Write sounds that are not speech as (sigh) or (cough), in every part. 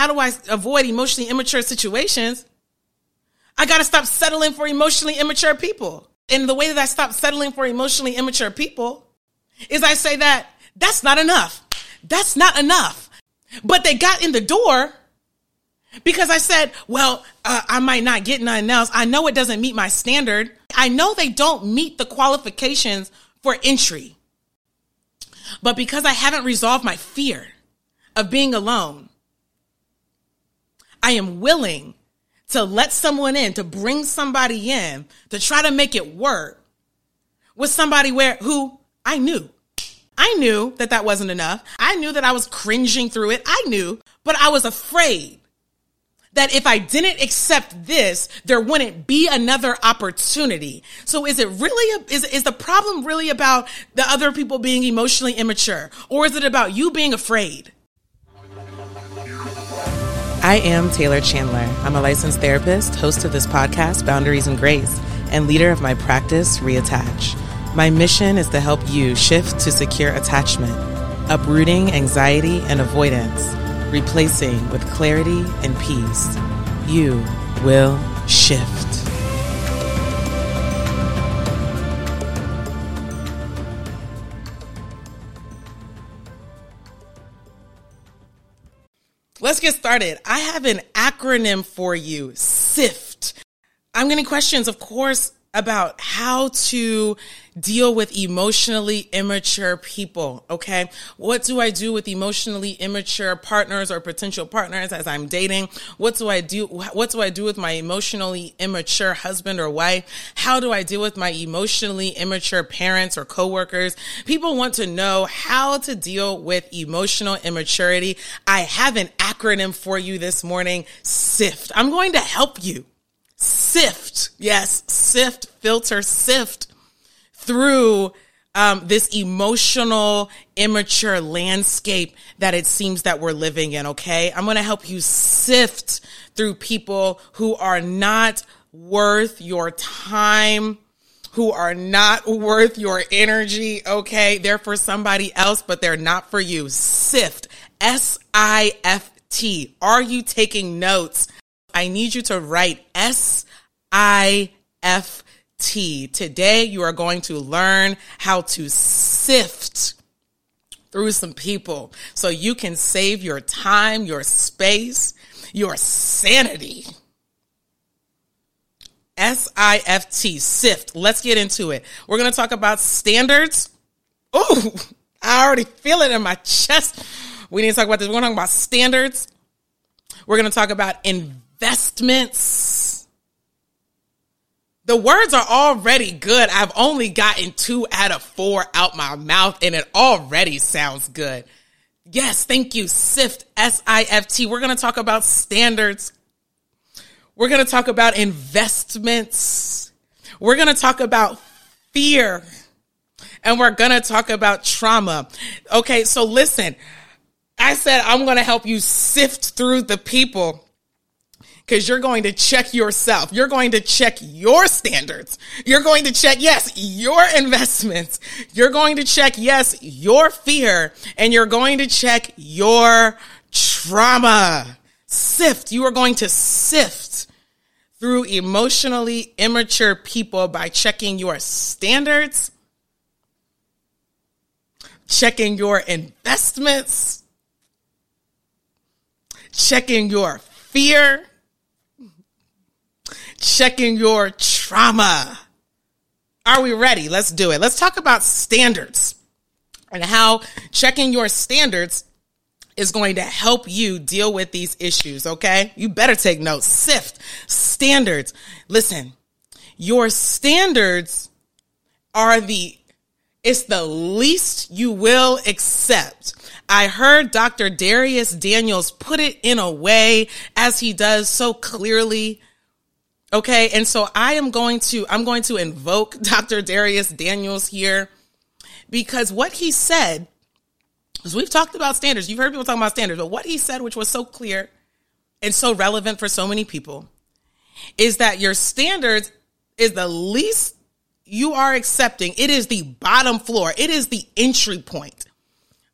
how do I avoid emotionally immature situations? I got to stop settling for emotionally immature people. And the way that I stop settling for emotionally immature people is I say that that's not enough. That's not enough. But they got in the door because I said, well, uh, I might not get nothing else. I know it doesn't meet my standard. I know they don't meet the qualifications for entry. But because I haven't resolved my fear of being alone, I am willing to let someone in, to bring somebody in, to try to make it work with somebody where who I knew. I knew that that wasn't enough. I knew that I was cringing through it. I knew, but I was afraid that if I didn't accept this, there wouldn't be another opportunity. So is it really, a, is, is the problem really about the other people being emotionally immature? Or is it about you being afraid? I am Taylor Chandler. I'm a licensed therapist, host of this podcast, Boundaries and Grace, and leader of my practice, Reattach. My mission is to help you shift to secure attachment, uprooting anxiety and avoidance, replacing with clarity and peace. You will shift. Let's get started. I have an acronym for you SIFT. I'm getting questions, of course, about how to deal with emotionally immature people. Okay. What do I do with emotionally immature partners or potential partners as I'm dating? What do I do? What do I do with my emotionally immature husband or wife? How do I deal with my emotionally immature parents or coworkers? People want to know how to deal with emotional immaturity. I have an acronym for you this morning. SIFT. I'm going to help you sift, yes, sift, filter, sift through um, this emotional, immature landscape that it seems that we're living in. Okay. I'm to help you sift through people who are not worth your time, who are not worth your energy. Okay. They're for somebody else, but they're not for you. Sift. S I F T. Are you taking notes? I need you to write S I F T. Today, you are going to learn how to sift through some people so you can save your time, your space, your sanity. S I F T, sift. Let's get into it. We're going to talk about standards. Oh, I already feel it in my chest. We need to talk about this. We're going to talk about standards. We're going to talk about investments. The words are already good. I've only gotten two out of four out my mouth and it already sounds good. Yes, thank you. SIFT, S-I-F-T. We're going to talk about standards. We're going to talk about investments. We're going to talk about fear and we're going to talk about trauma. Okay. So listen, I said I'm going to help you sift through the people because you're going to check yourself. You're going to check your standards. You're going to check, yes, your investments. You're going to check, yes, your fear and you're going to check your trauma. Sift. You are going to sift through emotionally immature people by checking your standards, checking your investments, checking your fear, checking your trauma. Are we ready? Let's do it. Let's talk about standards and how checking your standards is going to help you deal with these issues. Okay. You better take notes. SIFT standards. Listen, your standards are the, it's the least you will accept. I heard Dr. Dharius Daniels put it in a way as he does so clearly Okay. And so I am going to, I'm going to invoke (laughs) Dr. Dharius Daniels here because what he said, because we've talked about standards, you've heard people talking about standards, but what he said, which was so clear and so relevant for so many people, is that your standards is the least you are accepting. It is the bottom floor. It is the entry point.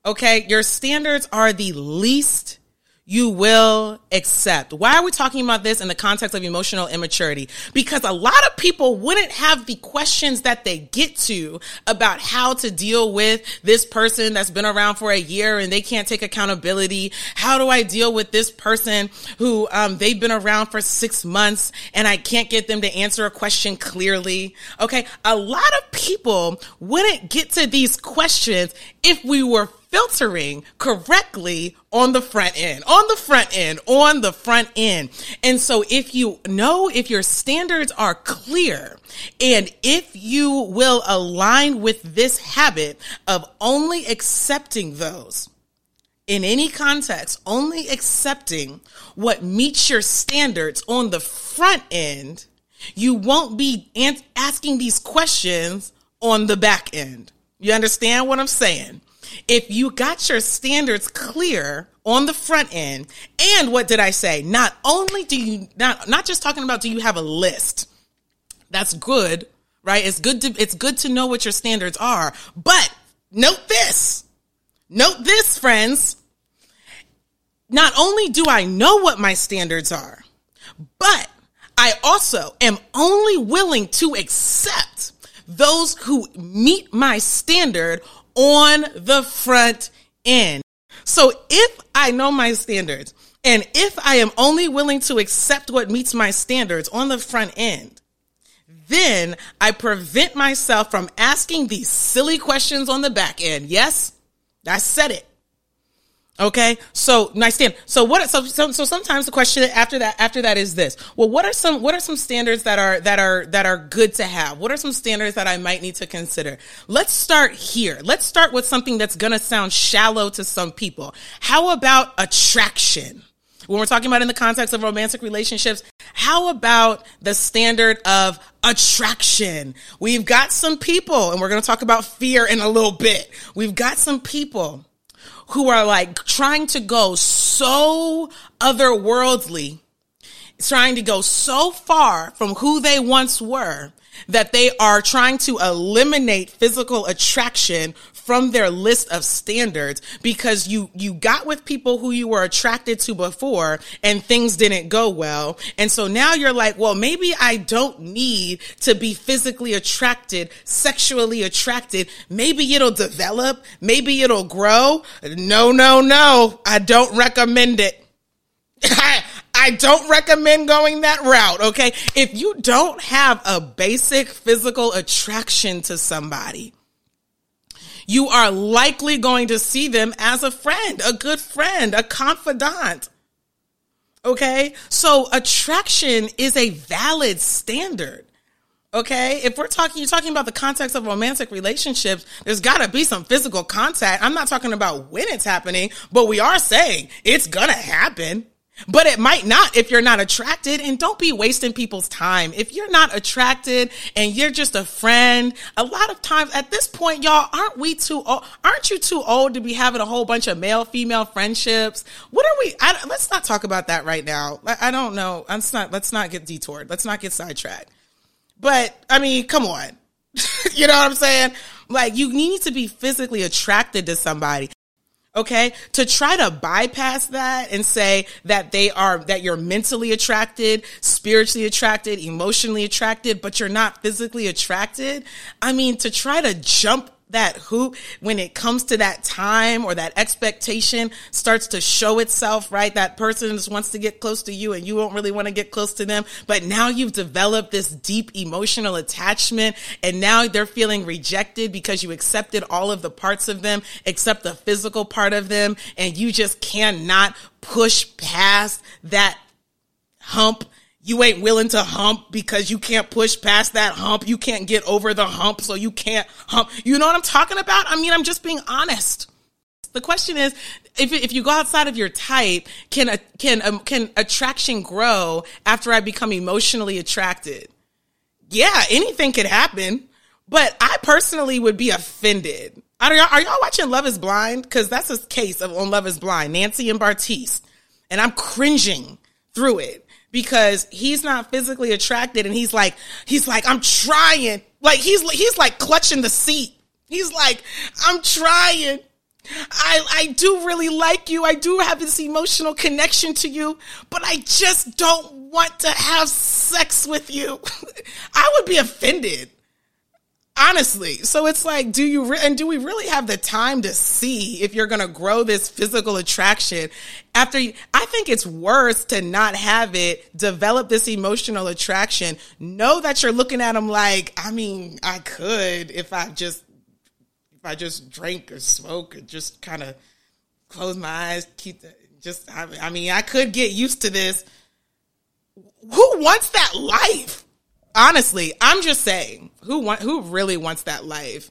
Okay. Your standards are the least you will accept. Why are we talking about this in the context of emotional immaturity? Because a lot of people wouldn't have the questions that they get to about how to deal with this person that's been around for a year and they can't take accountability. How do I deal with this person who um, they've been around for six months and I can't get them to answer a question clearly? Okay, a lot of people wouldn't get to these questions if we were filtering correctly on the front end, on the front end, on the front end. And so if you know if your standards are clear and if you will align with this habit of only accepting those in any context, only accepting what meets your standards on the front end, you won't be asking these questions on the back end. You understand what I'm saying? If you got your standards clear on the front end, and what did I say? Not only do you not not just talking about do you have a list? That's good, right? It's good to it's good to know what your standards are. But note this. Note this, friends. Not only do I know what my standards are, but I also am only willing to accept those who meet my standard on the front end. So if I know my standards and if I am only willing to accept what meets my standards on the front end, then I prevent myself from asking these silly questions on the back end. Yes, I said it. Okay, so nice stand. So what? So, so so sometimes the question after that after that is this. Well, what are some what are some standards that are that are that are good to have? What are some standards that I might need to consider? Let's start here. Let's start with something that's gonna sound shallow to some people. How about attraction? When we're talking about in the context of romantic relationships, how about the standard of attraction? We've got some people, and we're going to talk about fear in a little bit. We've got some people who are like trying to go so otherworldly, trying to go so far from who they once were that they are trying to eliminate physical attraction from their list of standards because you you got with people who you were attracted to before and things didn't go well. And so now you're like well maybe I don't need to be physically attracted sexually attracted. Maybe it'll develop. Maybe it'll grow. No no no. I don't recommend it. (laughs) I don't recommend going that route, okay? If you don't have a basic physical attraction to somebody, you are likely going to see them as a friend, a good friend, a confidant. Okay. So attraction is a valid standard. Okay. If we're talking, you're talking about the context of romantic relationships, there's got to be some physical contact. I'm not talking about when it's happening, but we are saying it's going to happen. But it might not if you're not attracted and don't be wasting people's time. If you're not attracted and you're just a friend, a lot of times at this point, y'all, aren't we too old? Aren't you too old to be having a whole bunch of male female friendships? What are we? I, let's not talk about that right now. I, I don't know. Let's not, let's not get detoured. Let's not get sidetracked. But I mean, come on. (laughs) you know what I'm saying? Like you need to be physically attracted to somebody. Okay. To try to bypass that and say that they are, that you're mentally attracted, spiritually attracted, emotionally attracted, but you're not physically attracted. I mean, to try to jump that hoop when it comes to that time or that expectation starts to show itself, right? That person just wants to get close to you and you don't really want to get close to them. But now you've developed this deep emotional attachment and now they're feeling rejected because you accepted all of the parts of them except the physical part of them. And you just cannot push past that hump you ain't willing to hump because you can't push past that hump. You can't get over the hump, so you can't hump. You know what I'm talking about? I mean, I'm just being honest. The question is, if, if you go outside of your type, can can um, can attraction grow after I become emotionally attracted? Yeah, anything could happen, but I personally would be offended. Are y'all, are y'all watching Love Is Blind? Because that's a case of on Love Is Blind, Nancy and Bartise, and I'm cringing through it because he's not physically attracted and he's like he's like I'm trying like he's he's like clutching the seat he's like I'm trying I, I do really like you. I do have this emotional connection to you, but I just don't want to have sex with you. (laughs) I would be offended. Honestly. So it's like, do you, re- and do we really have the time to see if you're going to grow this physical attraction after you, I think it's worse to not have it, develop this emotional attraction, know that you're looking at them like, I mean, I could if I just if I just drink or smoke or just kind of close my eyes, keep the, just, I, I mean, I could get used to this. Who wants that life? Honestly, I'm just saying, who want, who really wants that life?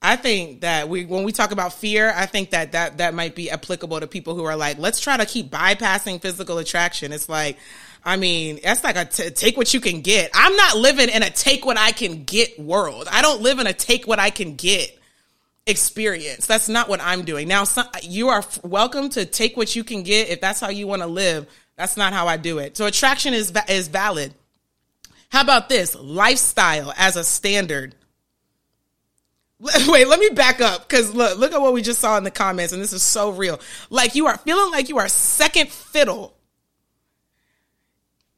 I think that we, when we talk about fear, I think that that, that might be applicable to people who are like, let's try to keep bypassing physical attraction. It's like, I mean, that's like a t- take what you can get. I'm not living in a take what I can get world. I don't live in a take what I can get experience. That's not what I'm doing. Now, you are welcome to take what you can get if that's how you want to live. That's not how I do it. So attraction is is valid. How about this? Lifestyle as a standard. (laughs) Wait, let me back up because look, look at what we just saw in the comments, and this is so real. Like you are feeling like you are second fiddle.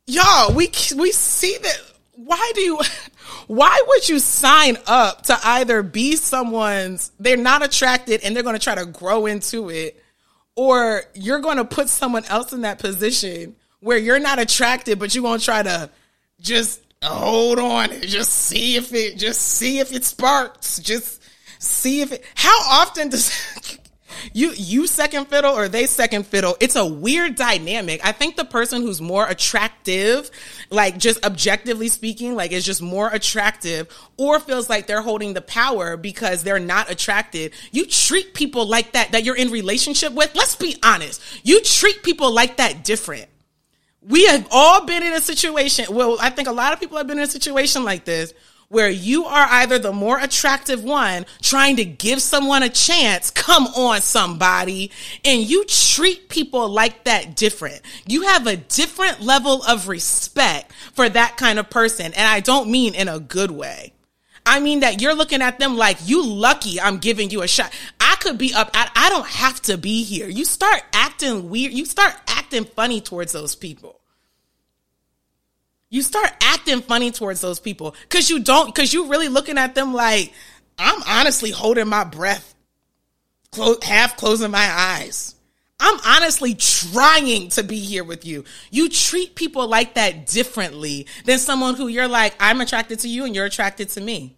Y'all, we we see that. Why do you? (laughs) why would you sign up to either be someone's they're not attracted and they're going to try to grow into it or you're going to put someone else in that position where you're not attracted but you're going to try to just hold on. Just see if it just see if it sparks. Just see if it how often does (laughs) you you second fiddle or they second fiddle? It's a weird dynamic. I think the person who's more attractive like just objectively speaking like is just more attractive or feels like they're holding the power because they're not attracted. You treat people like that that you're in relationship with. Let's be honest. You treat people like that different we have all been in a situation well i think a lot of people have been in a situation like this where you are either the more attractive one trying to give someone a chance, come on somebody, and you treat people like that different. You have a different level of respect for that kind of person. And I don't mean in a good way. I mean that you're looking at them like you lucky I'm giving you a shot. I could be up at, I don't have to be here. You start acting weird. You start acting funny towards those people you start acting funny towards those people because you don't because you really looking at them like i'm honestly holding my breath close, half closing my eyes i'm honestly trying to be here with you you treat people like that differently than someone who you're like i'm attracted to you and you're attracted to me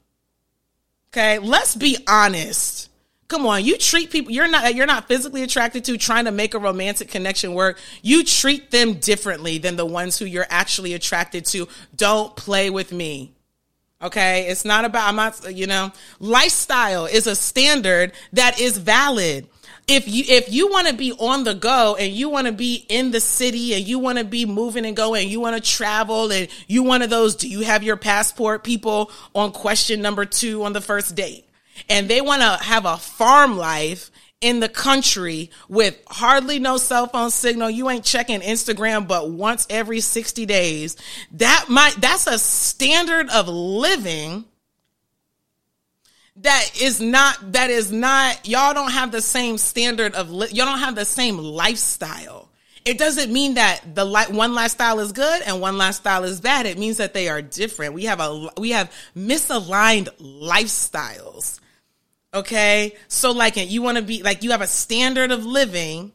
okay let's be honest Come on, you treat people you're not you're not physically attracted to trying to make a romantic connection work. You treat them differently than the ones who you're actually attracted to. Don't play with me. Okay? It's not about I'm not you know, lifestyle is a standard that is valid. If you if you want to be on the go and you want to be in the city and you want to be moving and going, you want to travel and you one of those do you have your passport people on question number 2 on the first date and they want to have a farm life in the country with hardly no cell phone signal. You ain't checking Instagram but once every 60 days. That might, that's a standard of living that is not, that is not, y'all don't have the same standard of, li- y'all don't have the same lifestyle. It doesn't mean that the li- one lifestyle is good and one lifestyle is bad. It means that they are different. We have a, we have misaligned lifestyles Okay. So like you want to be like you have a standard of living,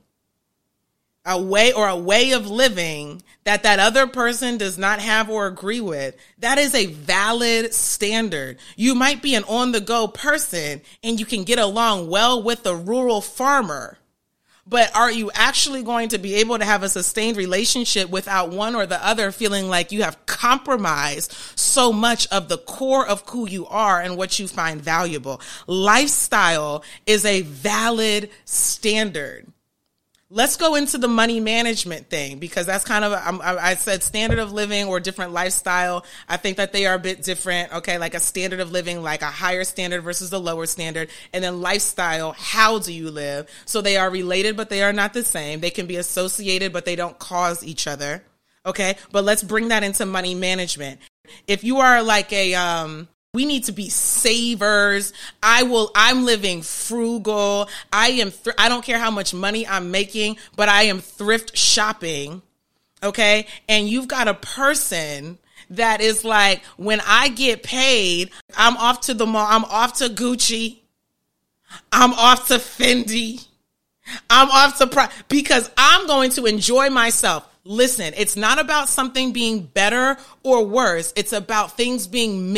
a way or a way of living that that other person does not have or agree with. That is a valid standard. You might be an on the go person and you can get along well with the rural farmer but are you actually going to be able to have a sustained relationship without one or the other feeling like you have compromised so much of the core of who you are and what you find valuable? Lifestyle is a valid standard. Let's go into the money management thing because that's kind of, I said standard of living or different lifestyle. I think that they are a bit different. Okay. Like a standard of living, like a higher standard versus a lower standard. And then lifestyle, how do you live? So they are related, but they are not the same. They can be associated, but they don't cause each other. Okay. But let's bring that into money management. If you are like a, um, We need to be savers. I will, I'm living frugal. I am, thr- I don't care how much money I'm making, but I am thrift shopping. Okay. And you've got a person that is like, when I get paid, I'm off to the mall. I'm off to Gucci. I'm off to Fendi. I'm off to Pri- because I'm going to enjoy myself. Listen, it's not about something being better or worse. It's about things being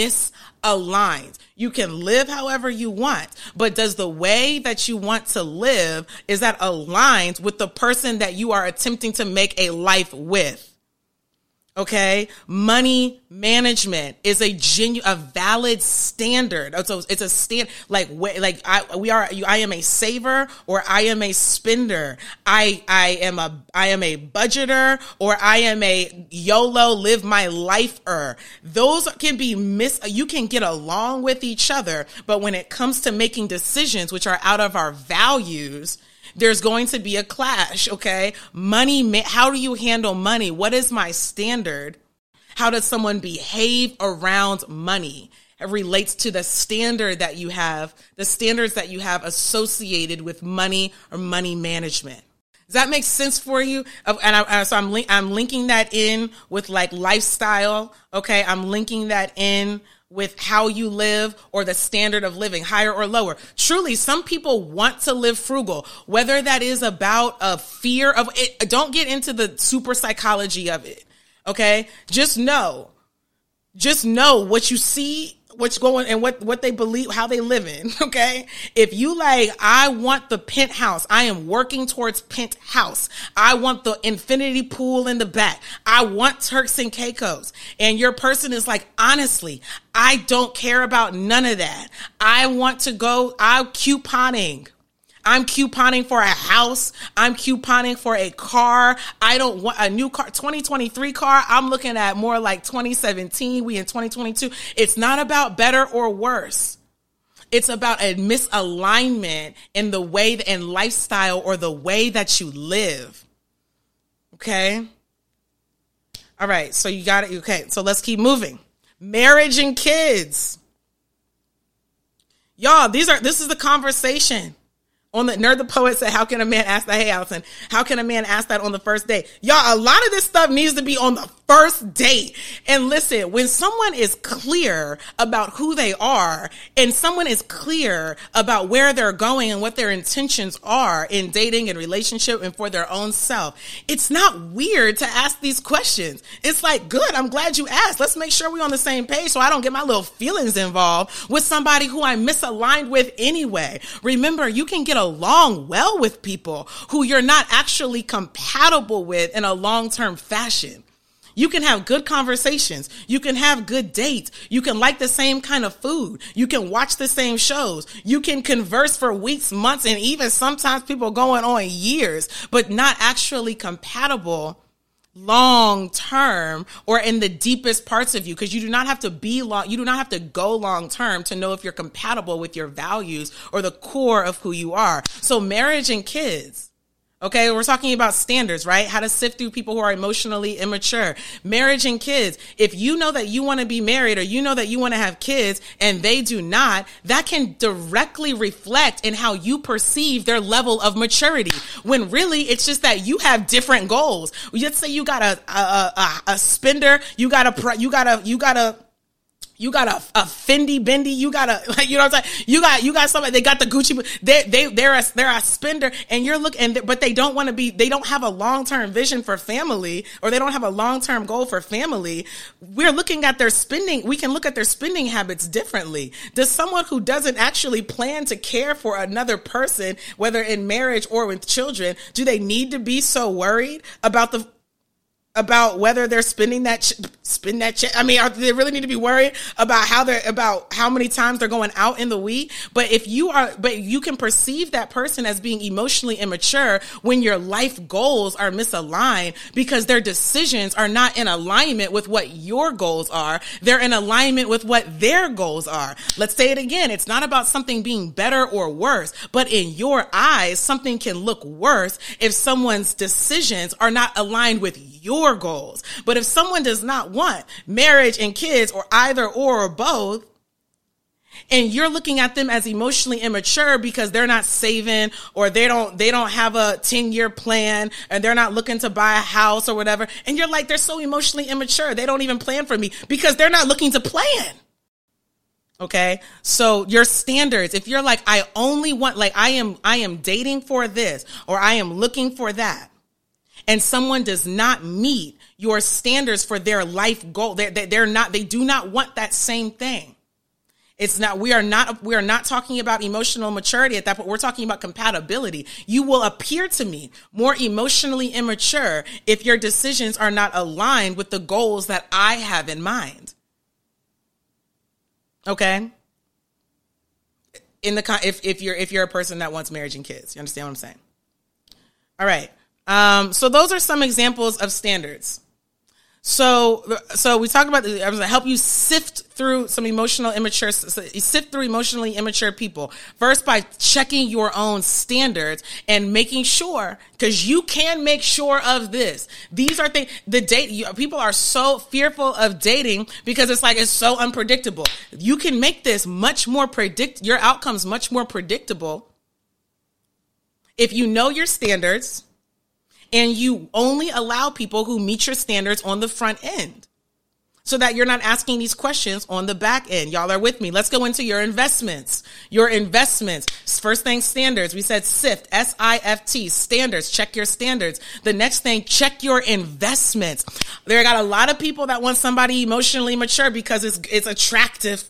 misaligned. You can live however you want, but does the way that you want to live, is that aligned with the person that you are attempting to make a life with? Okay. Money management is a genuine, a valid standard. Oh, so it's a stand, like, like I, we are, I am a saver or I am a spender. I, I am a, I am a budgeter or I am a YOLO live my life lifer. Those can be miss, you can get along with each other, but when it comes to making decisions, which are out of our values, there's going to be a clash, okay? Money, how do you handle money? What is my standard? How does someone behave around money? It relates to the standard that you have, the standards that you have associated with money or money management. Does that make sense for you? Oh, and I, so I'm, link, I'm linking that in with like lifestyle. Okay. I'm linking that in with how you live or the standard of living, higher or lower. Truly, some people want to live frugal, whether that is about a fear of it. Don't get into the super psychology of it. Okay. Just know, just know what you see what's going and what what they believe how they live in (laughs) okay? If you like i want the penthouse. I am working towards penthouse. I want the infinity pool in the back. I want turks and caicos. And your person is like honestly i don't care about none of that. I want to go i'm couponing I'm couponing for a house. I'm couponing for a car. I don't want a new car, 2023 car. I'm looking at more like 2017. We in 2022. It's not about better or worse. It's about a misalignment in the way and lifestyle or the way that you live. Okay. All right. So you got it. Okay. So let's keep moving. Marriage and kids. Y'all, these are, this is the conversation on the nerd the poet said, How can a man ask that? Hey, Allison, how can a man ask that on the first date? Y'all, a lot of this stuff needs to be on the first date. And listen, when someone is clear about who they are and someone is clear about where they're going and what their intentions are in dating and relationship and for their own self, it's not weird to ask these questions. It's like, good, I'm glad you asked. Let's make sure we're on the same page so I don't get my little feelings involved with somebody who I'm misaligned with anyway. Remember, you can get along well with people who you're not actually compatible with in a long-term fashion. You can have good conversations. You can have good dates. You can like the same kind of food. You can watch the same shows. You can converse for weeks, months, and even sometimes people going on years, but not actually compatible long term or in the deepest parts of you because you do not have to be long you do not have to go long term to know if you're compatible with your values or the core of who you are. So marriage and kids Okay, we're talking about standards, right? How to sift through people who are emotionally immature. Marriage and kids. If you know that you want to be married or you know that you want to have kids and they do not, that can directly reflect in how you perceive their level of maturity. When really it's just that you have different goals. Let's say you got a a, a, a spender, you got a you got a you got a you got a, a Fendi Bendy. You got a (laughs) like, you know what I'm saying? You got, you got somebody, they got the Gucci, they, they, they're a, they're a spender and you're looking, but they don't want to be, they don't have a long-term vision for family or they don't have a long-term goal for family. We're looking at their spending. We can look at their spending habits differently. Does someone who doesn't actually plan to care for another person, whether in marriage or with children, do they need to be so worried about the, about whether they're spending that ch- spend that check. I mean, are they really need to be worried about how they're about how many times they're going out in the week? But if you are, but you can perceive that person as being emotionally immature when your life goals are misaligned because their decisions are not in alignment with what your goals are. They're in alignment with what their goals are. Let's say it again. It's not about something being better or worse, but in your eyes, something can look worse if someone's decisions are not aligned with your your goals. But if someone does not want marriage and kids or either or or both, and you're looking at them as emotionally immature because they're not saving or they don't they don't have a 10 year plan and they're not looking to buy a house or whatever and you're like they're so emotionally immature they don't even plan for me because they're not looking to plan okay so your standards if you're like i only want like i am i am dating for this or i am looking for that and someone does not meet your standards for their life goal they're, they're not they do not want that same thing it's not, we are not, we are not talking about emotional maturity at that point. We're talking about compatibility. You will appear to me more emotionally immature if your decisions are not aligned with the goals that I have in mind. Okay. In the, if, if you're, if you're a person that wants marriage and kids, you understand what I'm saying? All right. Um, so those are some examples of standards. So, so we talk about. I was to help you sift through some emotional immature, sift through emotionally immature people first by checking your own standards and making sure, because you can make sure of this. These are things. The date you, people are so fearful of dating because it's like it's so unpredictable. You can make this much more predict your outcomes much more predictable if you know your standards and you only allow people who meet your standards on the front end so that you're not asking these questions on the back end. Y'all are with me. Let's go into your investments. Your investments. First thing, standards. We said SIFT, S-I-F-T, standards. Check your standards. The next thing, check your investments. There got a lot of people that want somebody emotionally mature because it's, it's attractive.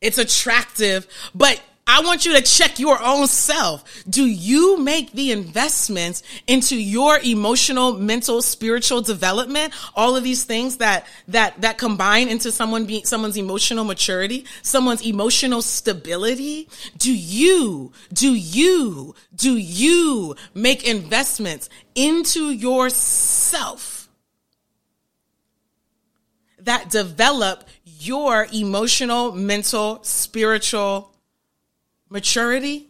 It's attractive, but I want you to check your own self. Do you make the investments into your emotional, mental, spiritual development? All of these things that, that, that combine into someone being, someone's emotional maturity, someone's emotional stability. Do you, do you, do you make investments into yourself that develop your emotional, mental, spiritual maturity?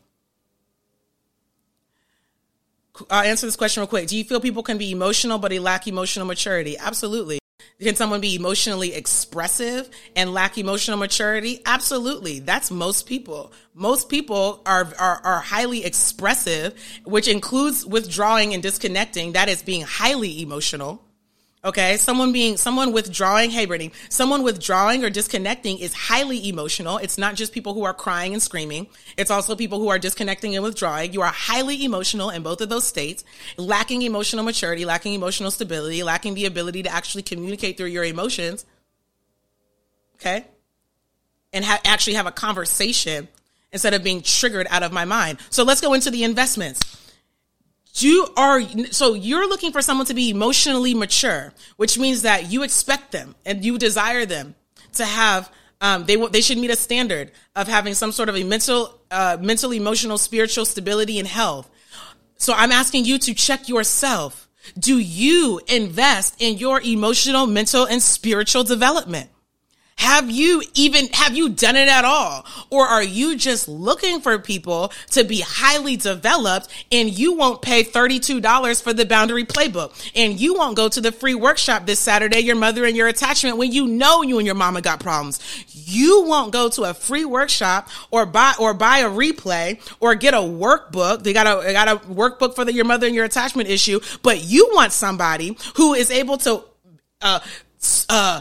I'll answer this question real quick. Do you feel people can be emotional, but they lack emotional maturity? Absolutely. Can someone be emotionally expressive and lack emotional maturity? Absolutely. That's most people. Most people are, are, are highly expressive, which includes withdrawing and disconnecting. That is being highly emotional. Okay. Someone being, someone withdrawing, hey, Brittany, someone withdrawing or disconnecting is highly emotional. It's not just people who are crying and screaming. It's also people who are disconnecting and withdrawing. You are highly emotional in both of those states, lacking emotional maturity, lacking emotional stability, lacking the ability to actually communicate through your emotions. Okay. And ha- actually have a conversation instead of being triggered out of my mind. So let's go into the investments you are so you're looking for someone to be emotionally mature, which means that you expect them and you desire them to have um, they they should meet a standard of having some sort of a mental, uh, mental, emotional, spiritual stability and health. So I'm asking you to check yourself. Do you invest in your emotional, mental, and spiritual development? Have you even, have you done it at all? Or are you just looking for people to be highly developed and you won't pay $32 for the boundary playbook and you won't go to the free workshop this Saturday, your mother and your attachment when you know you and your mama got problems. You won't go to a free workshop or buy, or buy a replay or get a workbook. They got a, they got a workbook for the, your mother and your attachment issue, but you want somebody who is able to, uh, uh,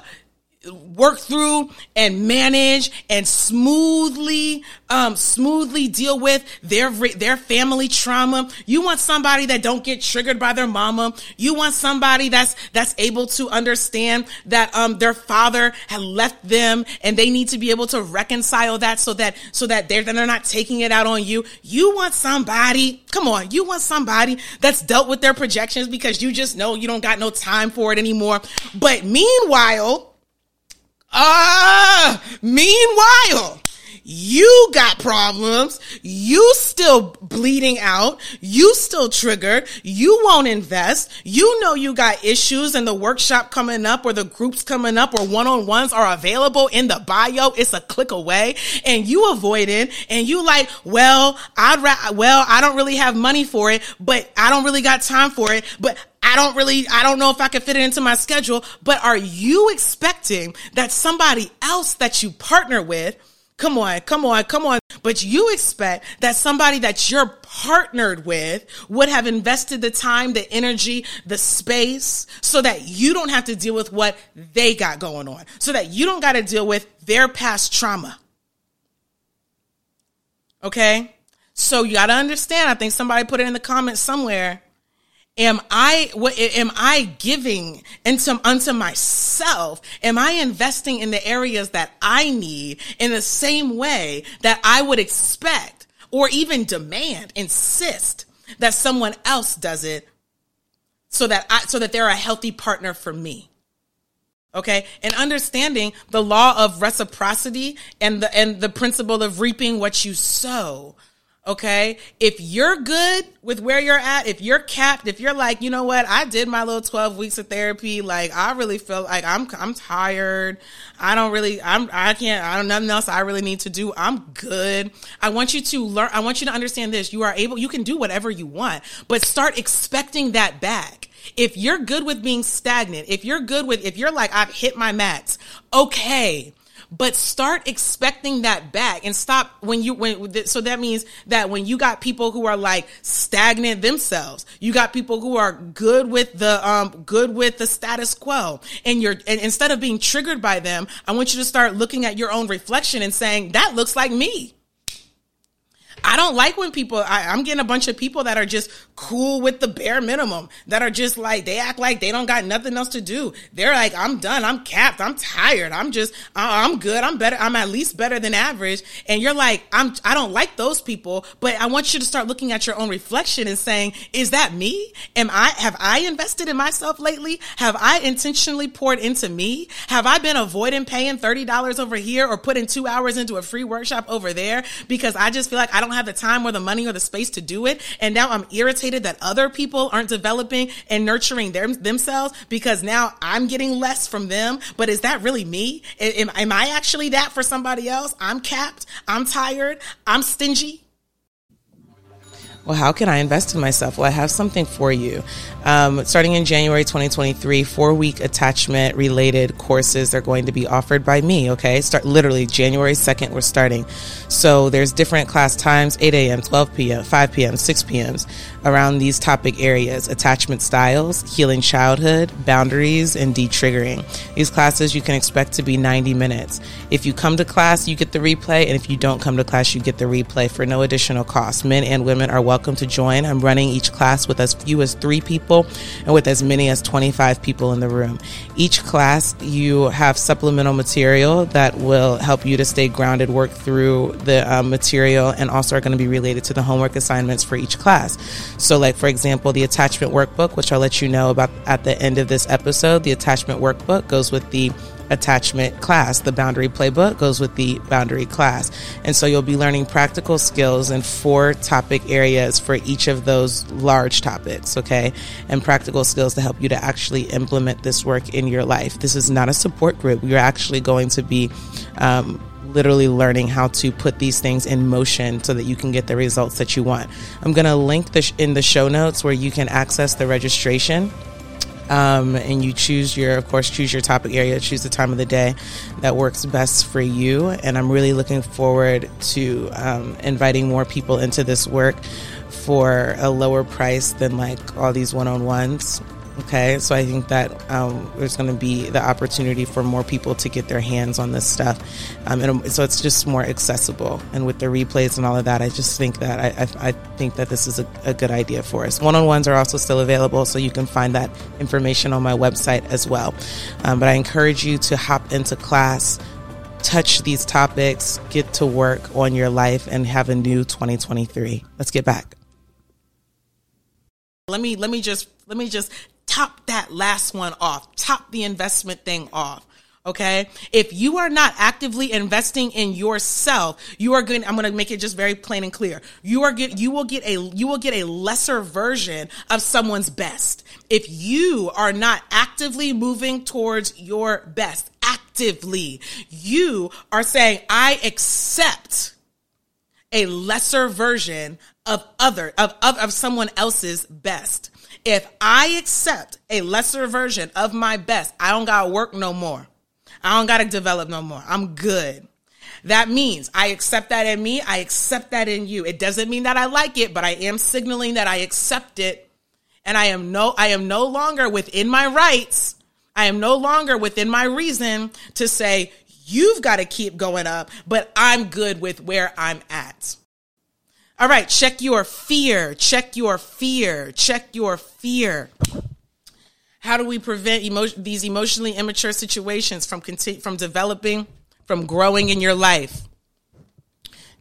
work through and manage and smoothly um smoothly deal with their their family trauma. You want somebody that don't get triggered by their mama. You want somebody that's that's able to understand that um their father had left them and they need to be able to reconcile that so that so that they're they're not taking it out on you. You want somebody come on you want somebody that's dealt with their projections because you just know you don't got no time for it anymore. But meanwhile Ah, meanwhile, you got problems. You still bleeding out. You still triggered. You won't invest. You know you got issues and the workshop coming up or the groups coming up or one-on-ones are available in the bio. It's a click away and you avoid it and you like, well, I'd ra- well, I don't really have money for it, but I don't really got time for it, but I don't really, I don't know if I can fit it into my schedule, but are you expecting that somebody else that you partner with Come on, come on, come on. But you expect that somebody that you're partnered with would have invested the time, the energy, the space so that you don't have to deal with what they got going on, so that you don't got to deal with their past trauma. Okay? So you got to understand, I think somebody put it in the comments somewhere am I what am I giving into unto myself? Am I investing in the areas that I need in the same way that I would expect or even demand, insist that someone else does it so that I so that they're a healthy partner for me? Okay. And understanding the law of reciprocity and the and the principle of reaping what you sow. Okay. If you're good with where you're at, if you're capped, if you're like, you know what, I did my little 12 weeks of therapy. Like, I really feel like I'm, I'm tired. I don't really, I'm, I can't, I don't, nothing else I really need to do. I'm good. I want you to learn, I want you to understand this. You are able, you can do whatever you want, but start expecting that back. If you're good with being stagnant, if you're good with, if you're like, I've hit my max, okay but start expecting that back and stop when you when so that means that when you got people who are like stagnant themselves you got people who are good with the um good with the status quo and you're and instead of being triggered by them i want you to start looking at your own reflection and saying that looks like me I don't like when people, I, am getting a bunch of people that are just cool with the bare minimum, that are just like, they act like they don't got nothing else to do. They're like, I'm done. I'm capped. I'm tired. I'm just, uh, I'm good. I'm better. I'm at least better than average. And you're like, I'm, I don't like those people, but I want you to start looking at your own reflection and saying, is that me? Am I, have I invested in myself lately? Have I intentionally poured into me? Have I been avoiding paying $30 over here or putting two hours into a free workshop over there because I just feel like I don't have the time or the money or the space to do it. And now I'm irritated that other people aren't developing and nurturing themselves because now I'm getting less from them. But is that really me? Am, am I actually that for somebody else? I'm capped. I'm tired. I'm stingy. Well, how can I invest in myself? Well, I have something for you. Um, starting in January 2023, four week attachment related courses are going to be offered by me. Okay. Start literally January 2nd, we're starting. So there's different class times 8 a.m., 12 p.m., 5 p.m., 6 p.m. around these topic areas attachment styles, healing childhood, boundaries, and de triggering. These classes you can expect to be 90 minutes. If you come to class, you get the replay. And if you don't come to class, you get the replay for no additional cost. Men and women are welcome welcome to join. I'm running each class with as few as three people and with as many as 25 people in the room. Each class, you have supplemental material that will help you to stay grounded, work through the um, material, and also are going to be related to the homework assignments for each class. So, like, for example, the attachment workbook, which I'll let you know about at the end of this episode, the attachment workbook goes with the attachment class. The boundary playbook goes with the boundary class. And so you'll be learning practical skills in four topic areas for each of those large topics, okay? And practical skills to help you to actually implement this work in your life. This is not a support group. You're actually going to be, um, literally learning how to put these things in motion so that you can get the results that you want. I'm going to link this in the show notes where you can access the registration um, and you choose your, of course, choose your topic area, choose the time of the day that works best for you. And I'm really looking forward to um, inviting more people into this work for a lower price than like all these one on ones. Okay, so I think that um, there's going to be the opportunity for more people to get their hands on this stuff, um, and so it's just more accessible. And with the replays and all of that, I just think that I, I, I think that this is a, a good idea for us. One-on-ones are also still available, so you can find that information on my website as well. Um, but I encourage you to hop into class touch these topics, get to work on your life, and have a new 2023. Let's get back. Let me let me just let me just top that last one off, top the investment thing off. Okay. If you are not actively investing in yourself, you are going, I'm going to make it just very plain and clear. You are get, you will get a, you will get a lesser version of someone's best. If you are not actively moving towards your best, actively, you are saying, I accept a lesser version of other, of, of, of someone else's best. If I accept a lesser version of my best, I don't gotta work no more. I don't gotta develop no more. I'm good. That means I accept that in me, I accept that in you. It doesn't mean that I like it, but I am signaling that I accept it and I am no I am no longer within my rights. I am no longer within my reason to say you've got to keep going up, but I'm good with where I'm at. All right, check your fear, check your fear, check your fear. How do we prevent emo- these emotionally immature situations from conti- from developing, from growing in your life?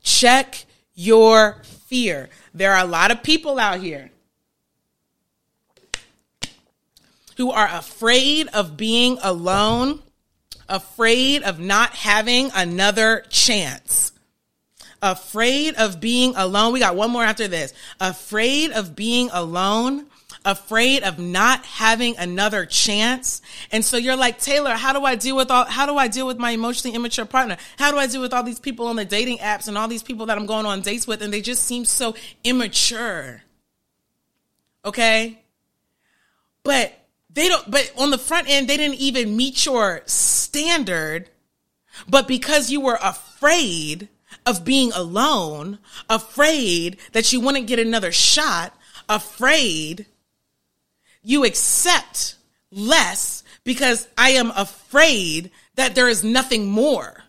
Check your fear. There are a lot of people out here who are afraid of being alone, afraid of not having another chance, afraid of being alone. We got one more after this. Afraid of being alone, afraid of not having another chance. And so you're like, Taylor, how do I deal with all, how do I deal with my emotionally immature partner? How do I deal with all these people on the dating apps and all these people that I'm going on dates with and they just seem so immature? Okay. But they don't, but on the front end, they didn't even meet your standard. But because you were afraid of being alone, afraid that you wouldn't get another shot, afraid, you accept less because I am afraid that there is nothing more.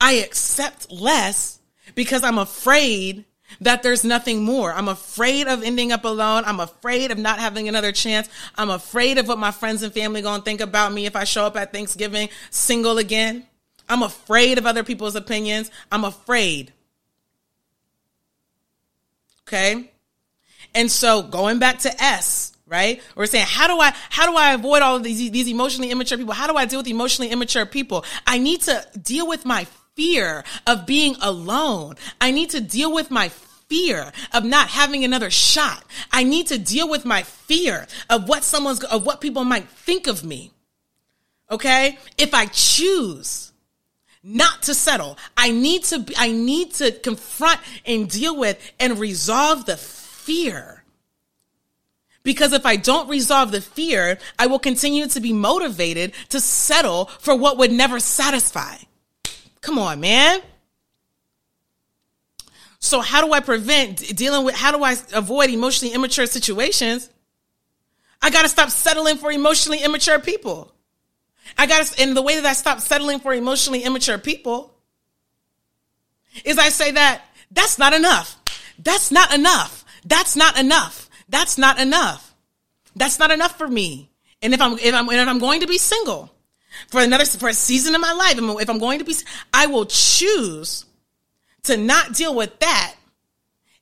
I accept less because I'm afraid that there's nothing more. I'm afraid of ending up alone. I'm afraid of not having another chance. I'm afraid of what my friends and family going to think about me if I show up at Thanksgiving single again. I'm afraid of other people's opinions. I'm afraid. Okay? And so going back to S, right? We're saying, how do I, how do I avoid all of these, these emotionally immature people? How do I deal with emotionally immature people? I need to deal with my fear of being alone. I need to deal with my fear of not having another shot. I need to deal with my fear of what someone's, of what people might think of me. Okay. If I choose not to settle, I need to, be, I need to confront and deal with and resolve the fear. Because if I don't resolve the fear, I will continue to be motivated to settle for what would never satisfy. Come on, man. So how do I prevent dealing with, how do I avoid emotionally immature situations? I got to stop settling for emotionally immature people. I got to, and the way that I stop settling for emotionally immature people is I say that that's not enough. That's not enough. That's not enough. That's not enough. That's not enough for me. And if I'm, if I'm, if I'm going to be single, for another for a season of my life. If I'm going to be, I will choose to not deal with that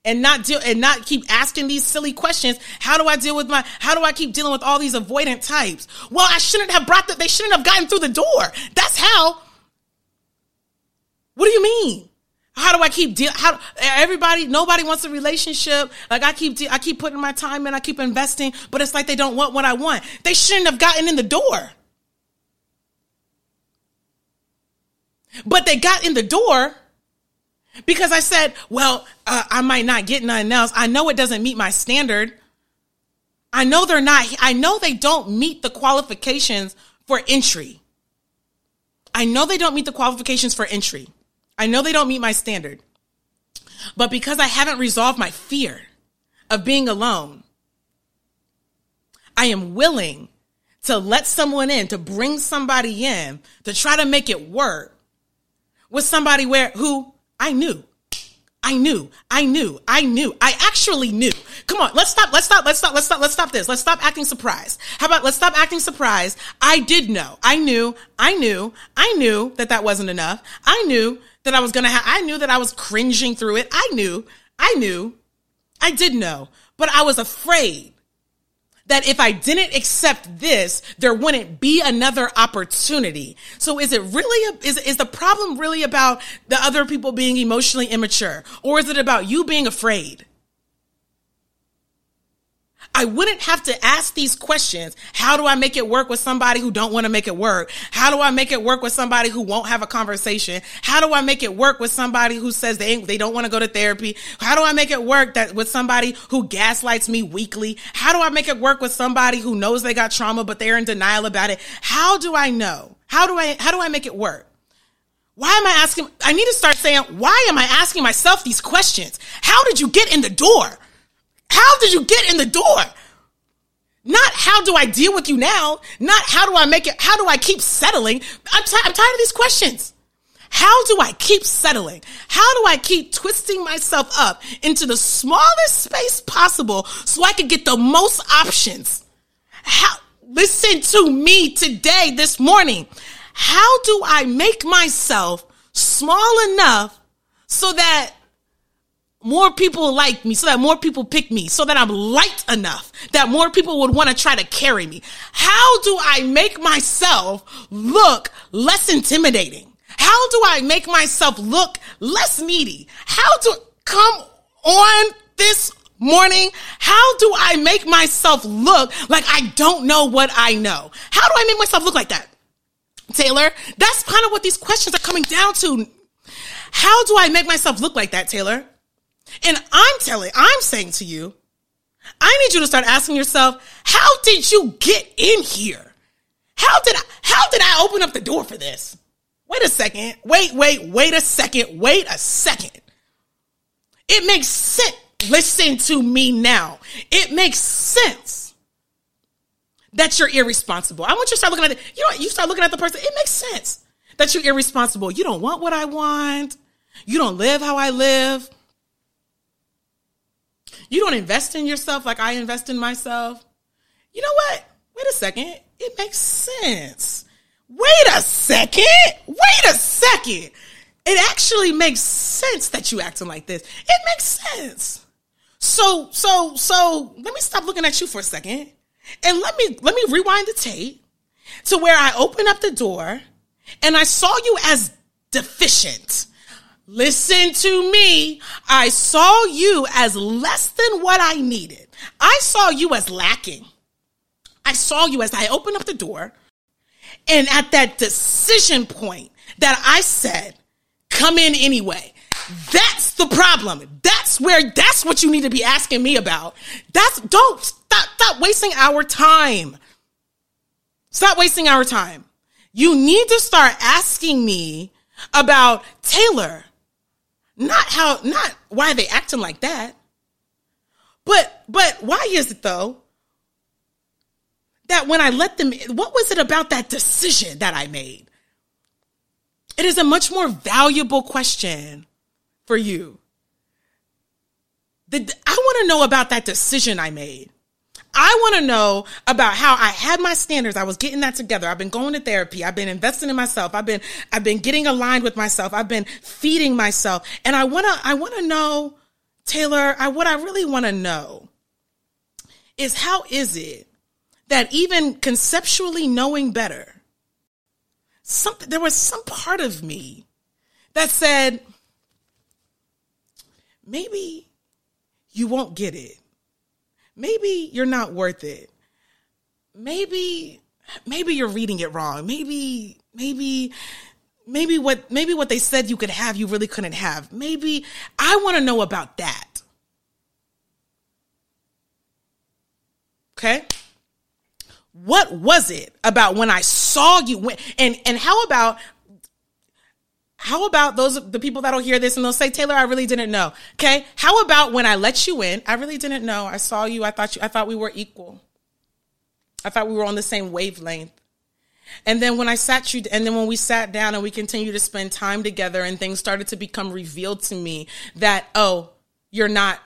and not deal and not keep asking these silly questions. How do I deal with my? How do I keep dealing with all these avoidant types? Well, I shouldn't have brought that. They shouldn't have gotten through the door. That's how. What do you mean? How do I keep deal? How everybody, nobody wants a relationship. Like I keep, I keep putting my time in, I keep investing, but it's like they don't want what I want. They shouldn't have gotten in the door. But they got in the door because I said, well, uh, I might not get nothing else. I know it doesn't meet my standard. I know they're not, I know they don't meet the qualifications for entry. I know they don't meet the qualifications for entry. I know they don't meet my standard. But because I haven't resolved my fear of being alone, I am willing to let someone in, to bring somebody in, to try to make it work with somebody where who I knew. I knew, I knew, I knew, I actually knew. Come on, let's stop, let's stop, let's stop, let's stop, let's stop this. Let's stop acting surprised. How about let's stop acting surprised? I did know, I knew, I knew, I knew that that wasn't enough. I knew that I was gonna have, I knew that I was cringing through it. I knew, I knew, I did know, but I was afraid that if I didn't accept this, there wouldn't be another opportunity. So is it really, a, is, is the problem really about the other people being emotionally immature? Or is it about you being afraid? I wouldn't have to ask these questions. How do I make it work with somebody who don't want to make it work? How do I make it work with somebody who won't have a conversation? How do I make it work with somebody who says they they don't want to go to therapy? How do I make it work that with somebody who gaslights me weekly? How do I make it work with somebody who knows they got trauma but they're in denial about it? How do I know? How do I how do I make it work? Why am I asking I need to start saying why am I asking myself these questions? How did you get in the door? How did you get in the door? Not how do I deal with you now? Not how do I make it? How do I keep settling? I'm, t- I'm tired of these questions. How do I keep settling? How do I keep twisting myself up into the smallest space possible so I can get the most options? How, listen to me today, this morning. How do I make myself small enough so that more people like me, so that more people pick me, so that I'm light enough that more people would want to try to carry me? How do I make myself look less intimidating? How do I make myself look less needy? How do come on this morning? How do I make myself look like I don't know what I know? How do I make myself look like that? Taylor, that's kind of what these questions are coming down to. How do I make myself look like that, Taylor? And I'm telling, I'm saying to you, I need you to start asking yourself, how did you get in here? How did I, how did I open up the door for this? Wait a second. Wait, wait, wait a second. Wait a second. It makes sense. Listen to me now. It makes sense that you're irresponsible. I want you to start looking at it. You know, you start looking at the person. It makes sense that you're irresponsible. You don't want what I want. You don't live how I live. You don't invest in yourself like I invest in myself. You know what? Wait a second. It makes sense. Wait a second. Wait a second. It actually makes sense that you acting like this. It makes sense. So, so, so let me stop looking at you for a second and let me, let me rewind the tape to where I opened up the door and I saw you as deficient. Listen to me. I saw you as less than what I needed. I saw you as lacking. I saw you as I opened up the door and at that decision point that I said, come in anyway. That's the problem. That's where, that's what you need to be asking me about. That's, don't, stop, stop wasting our time. Stop wasting our time. You need to start asking me about Taylor, not how, not why they acting like that, but, but why is it though that when I let them, what was it about that decision that I made? It is a much more valuable question for you. The, I want to know about that decision I made. I want to know about how I had my standards. I was getting that together. I've been going to therapy. I've been investing in myself. I've been, I've been getting aligned with myself. I've been feeding myself. And I want to, I want to know, Taylor, I, what I really want to know is how is it that even conceptually knowing better, something, there was some part of me that said, maybe you won't get it. Maybe you're not worth it. Maybe, maybe you're reading it wrong. Maybe, maybe, maybe what, maybe what they said you could have, you really couldn't have. Maybe I want to know about that. Okay. What was it about when I saw you? when, and and how about how about those the people that'll hear this and they'll say, Taylor, I really didn't know. Okay. How about when I let you in? I really didn't know. I saw you. I thought you. I thought we were equal. I thought we were on the same wavelength. And then when I sat you, and then when we sat down and we continued to spend time together, and things started to become revealed to me that oh, you're not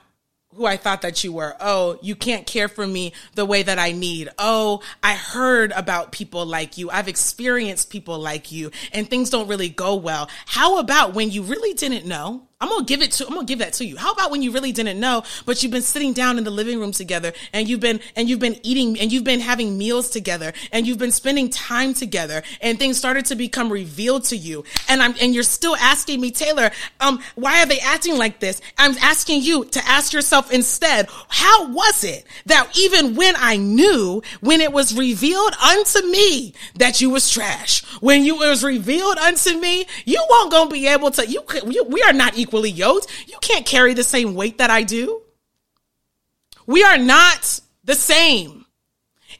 who I thought that you were. Oh, you can't care for me the way that I need. Oh, I heard about people like you. I've experienced people like you and things don't really go well. How about when you really didn't know? I'm gonna give it to I'm gonna give that to you. How about when you really didn't know, but you've been sitting down in the living room together and you've been and you've been eating and you've been having meals together and you've been spending time together and things started to become revealed to you. And I'm and you're still asking me, Taylor, um, why are they acting like this? I'm asking you to ask yourself instead, how was it that even when I knew, when it was revealed unto me that you was trash, when you it was revealed unto me, you won't gonna be able to you, you we are not equal equally yoked. You can't carry the same weight that I do. We are not the same.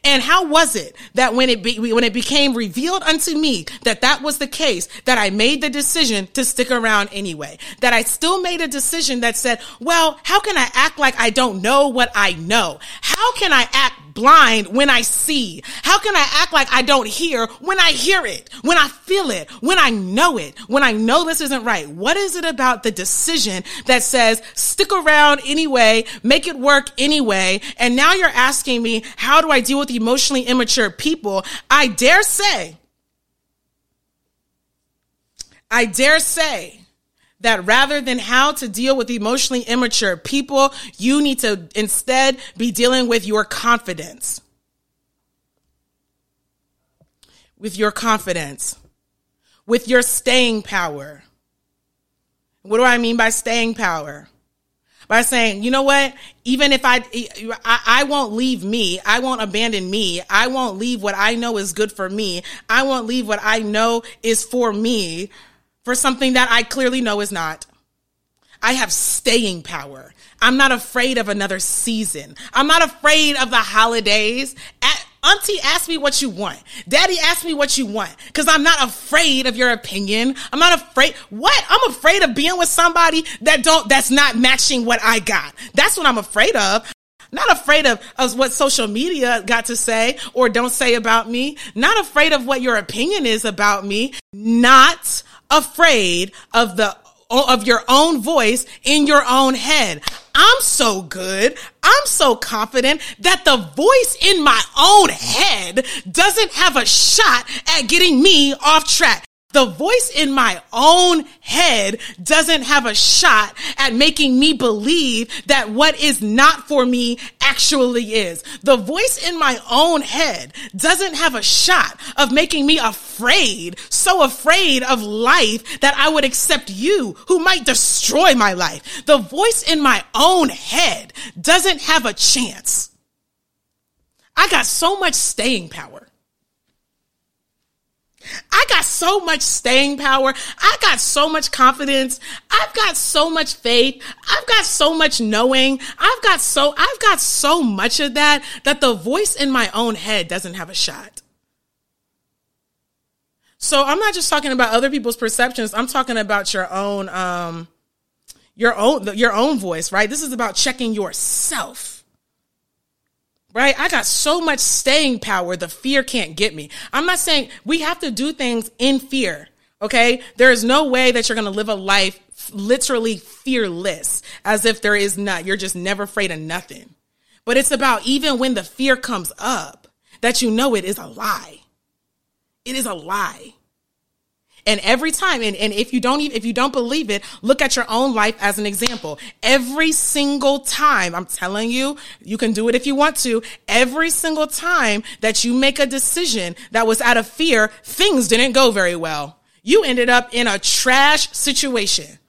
And how was it that when it be, when it became revealed unto me that that was the case, that I made the decision to stick around anyway? That I still made a decision that said, well, how can I act like I don't know what I know? How can I act blind when I see? How can I act like I don't hear when I hear it, when I feel it, when I know it, when I know this isn't right? What is it about the decision that says stick around anyway, make it work anyway? And now you're asking me, how do I deal with emotionally immature people? I dare say, I dare say, that rather than how to deal with emotionally immature people, you need to instead be dealing with your confidence. With your confidence, with your staying power. What do I mean by staying power? By saying, you know what? Even if I, I, won't leave me. I won't abandon me. I won't leave what I know is good for me. I won't leave what I know is for me for something that I clearly know is not. I have staying power. I'm not afraid of another season. I'm not afraid of the holidays. Auntie, ask me what you want. Daddy, ask me what you want. Cause I'm not afraid of your opinion. I'm not afraid. What? I'm afraid of being with somebody that don't, that's not matching what I got. That's what I'm afraid of. Not afraid of, of what social media got to say or don't say about me. Not afraid of what your opinion is about me. Not afraid of the of your own voice in your own head. I'm so good. I'm so confident that the voice in my own head doesn't have a shot at getting me off track. The voice in my own head doesn't have a shot at making me believe that what is not for me actually is. The voice in my own head doesn't have a shot of making me afraid, so afraid of life that I would accept you who might destroy my life. The voice in my own head doesn't have a chance. I got so much staying power. I got so much staying power. I got so much confidence. I've got so much faith. I've got so much knowing. I've got so, I've got so much of that that the voice in my own head doesn't have a shot. So I'm not just talking about other people's perceptions. I'm talking about your own, um, your own, your own voice, right? This is about checking yourself right? I got so much staying power, the fear can't get me. I'm not saying we have to do things in fear. Okay. There is no way that you're to live a life literally fearless as if there is not. You're just never afraid of nothing. But it's about even when the fear comes up that you know it is a lie. It is a lie. And every time, and, and if you don't even, if you don't believe it, look at your own life as an example. Every single time, I'm telling you, you can do it if you want to. Every single time that you make a decision that was out of fear, things didn't go very well. You ended up in a trash situation.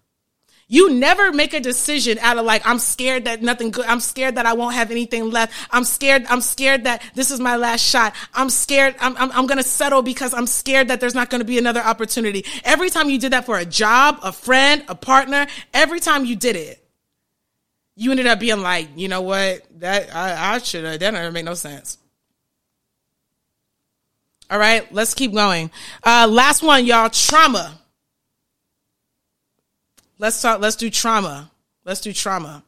You never make a decision out of like, I'm scared that nothing good. I'm scared that I won't have anything left. I'm scared. I'm scared that this is my last shot. I'm scared. I'm, I'm, I'm to settle because I'm scared that there's not to be another opportunity. Every time you did that for a job, a friend, a partner, every time you did it, you ended up being like, you know what? That I, I should have, that doesn't make no sense. All right, let's keep going. Uh, last one, y'all, trauma. Let's talk. Let's do trauma. Let's do trauma.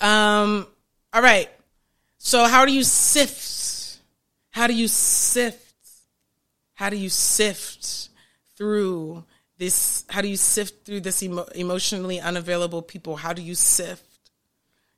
Um. All right. So how do you sift? How do you sift? How do you sift through this? How do you sift through this emo- emotionally unavailable people? How do you sift?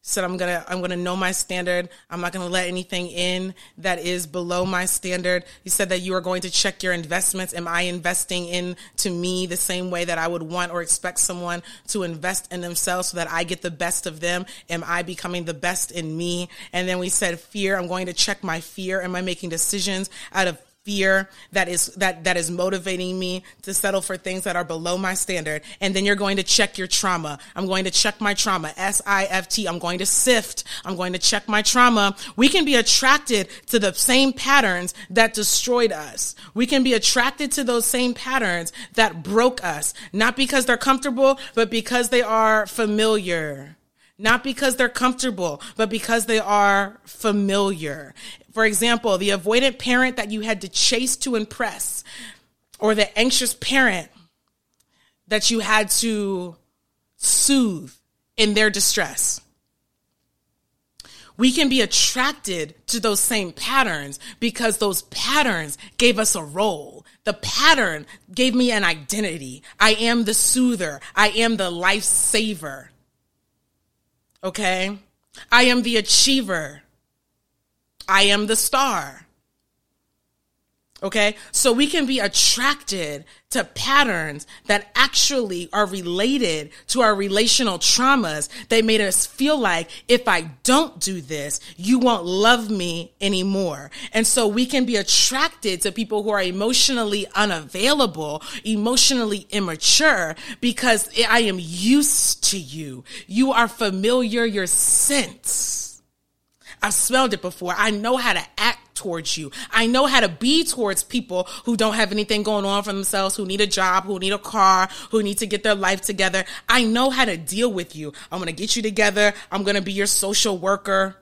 Said I'm gonna I'm gonna know my standard. I'm not gonna let anything in that is below my standard. He said that you are going to check your investments. Am I investing in to me the same way that I would want or expect someone to invest in themselves so that I get the best of them? Am I becoming the best in me? And then we said fear. I'm going to check my fear. Am I making decisions out of fear that is that that is motivating me to settle for things that are below my standard. And then you're going to check your trauma. I'm going to check my trauma. S-i-f-t i'm going to sift. I'm going to check my trauma. We can be attracted to the same patterns that destroyed us. We can be attracted to those same patterns that broke us. Not because they're comfortable but because they are familiar. Not because they're comfortable, but because they are familiar. For example, the avoidant parent that you had to chase to impress, or the anxious parent that you had to soothe in their distress. We can be attracted to those same patterns because those patterns gave us a role. The pattern gave me an identity. I am the soother. I am the life saver. Okay. I am the achiever. I am the star. Okay. So we can be attracted to patterns that actually are related to our relational traumas that made us feel like if I don't do this, you won't love me anymore. And so we can be attracted to people who are emotionally unavailable, emotionally immature because I am used to you. You are familiar, your sense. I've smelled it before. I know how to act towards you. I know how to be towards people who don't have anything going on for themselves, who need a job, who need a car, who need to get their life together. I know how to deal with you. I'm going to get you together. I'm going to be your social worker.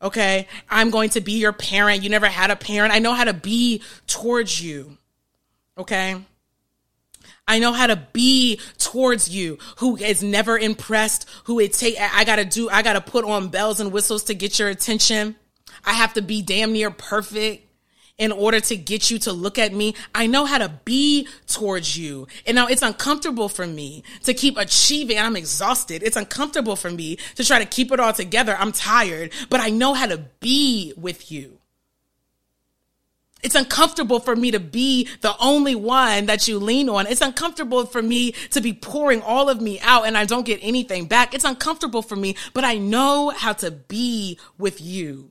Okay. I'm going to be your parent. You never had a parent. I know how to be towards you. Okay. I know how to be towards you who is never impressed, who it take, I gotta do, I gotta put on bells and whistles to get your attention. I have to be damn near perfect in order to get you to look at me. I know how to be towards you. And now it's uncomfortable for me to keep achieving. I'm exhausted. It's uncomfortable for me to try to keep it all together. I'm tired, but I know how to be with you. It's uncomfortable for me to be the only one that you lean on. It's uncomfortable for me to be pouring all of me out and I don't get anything back. It's uncomfortable for me, but I know how to be with you.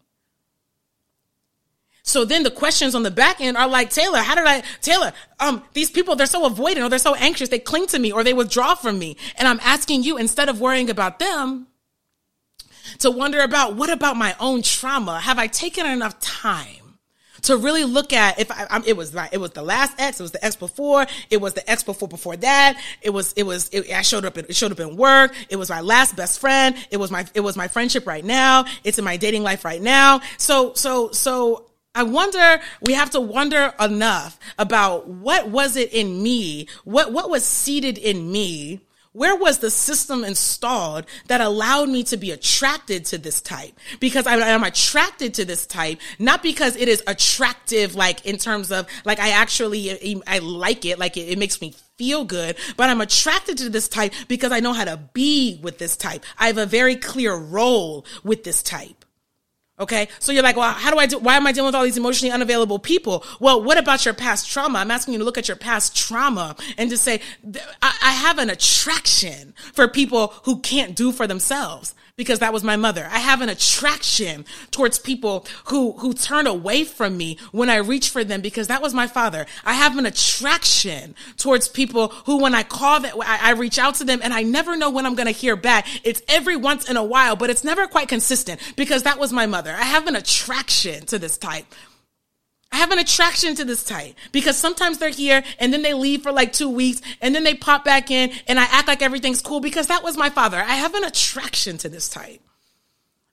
So then the questions on the back end are like, Taylor, how did I, Taylor, um, these people, they're so avoidant or they're so anxious. They cling to me or they withdraw from me. And I'm asking you, instead of worrying about them, to wonder about what about my own trauma? Have I taken enough time? To really look at if I, it was like it was the last ex, it was the ex before, it was the ex before before that, it was it was it, I showed up it showed up in work, it was my last best friend, it was my it was my friendship right now, it's in my dating life right now. So so so I wonder, we have to wonder enough about what was it in me? What, what was seated in me? Where was the system installed that allowed me to be attracted to this type? Because I, am attracted to this type, not because it is attractive, like in terms of, like I actually, I like it, like it, it makes me feel good, but I'm attracted to this type because I know how to be with this type. I have a very clear role with this type. Okay. So you're like, well, how do I do, why am I dealing with all these emotionally unavailable people? Well, what about your past trauma? I'm asking you to look at your past trauma and to say, I have an attraction for people who can't do for themselves because that was my mother. I have an attraction towards people who, who turn away from me when I reach for them because that was my father. I have an attraction towards people who, when I call that, I, I reach out to them and I never know when I'm going to hear back. It's every once in a while, but it's never quite consistent because that was my mother. I have an attraction to this type. I have an attraction to this type because sometimes they're here and then they leave for like two weeks and then they pop back in and I act like everything's cool because that was my father. I have an attraction to this type.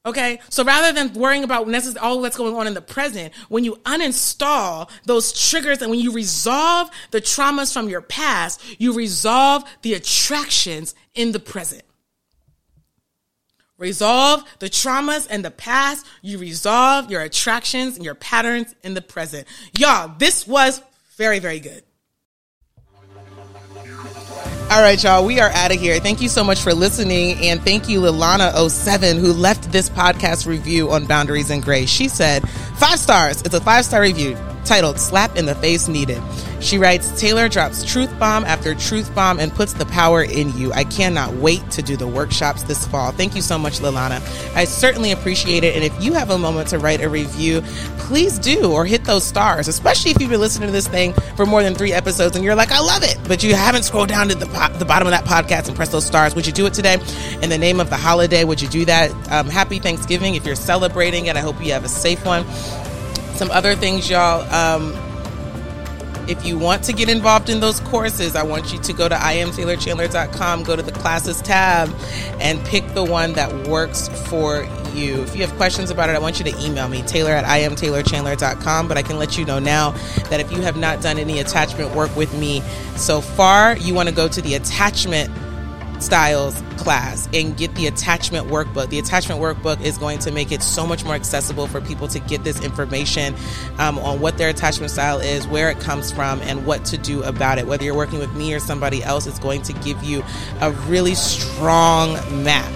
Okay. So rather than worrying about all that's going on in the present, when you uninstall those triggers and when you resolve the traumas from your past, you resolve the attractions in the present. Resolve the traumas and the past. You resolve your attractions and your patterns in the present. Y'all, this was very, very good. All right, y'all, we are out of here. Thank you so much for listening. And thank you, Lilana07, who left this podcast review on Boundaries and Grace. She said, five stars. It's a five star review titled Slap in the Face Needed. She writes, Taylor drops truth bomb after truth bomb and puts the power in you. I cannot wait to do the workshops this fall. Thank you so much, Lilana. I certainly appreciate it. And if you have a moment to write a review, please do or hit those stars, especially if you've been listening to this thing for more than three episodes and you're like, I love it, but you haven't scrolled down to the, po- the bottom of that podcast and press those stars. Would you do it today? In the name of the holiday, would you do that? Um, happy Thanksgiving if you're celebrating it. I hope you have a safe one. Some other things, y'all. Um, If you want to get involved in those courses, I want you to go to imtaylorchandler.com, go to the classes tab, and pick the one that works for you. If you have questions about it, I want you to email me, taylor at imtaylorchandler.com. But I can let you know now that if you have not done any attachment work with me so far, you want to go to the attachment styles class and get the attachment workbook. The attachment workbook is going to make it so much more accessible for people to get this information um, on what their attachment style is, where it comes from, and what to do about it. Whether you're working with me or somebody else, it's going to give you a really strong map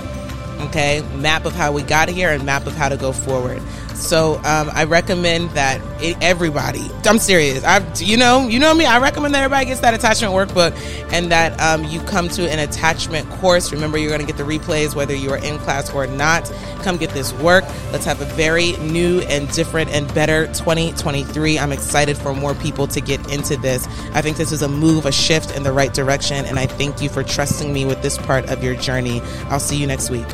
okay map of how we got here and map of how to go forward so um, i recommend that it, everybody i'm serious i you know you know me i recommend that everybody gets that attachment workbook and that um, you come to an attachment course. Remember you're going to get the replays whether you are in class or not. Come get this work. Let's have a very new and different and better 2023 i'm excited for more people to get into this. I think this is a move a shift in the right direction and i thank you for trusting me with this part of your journey. I'll see you next week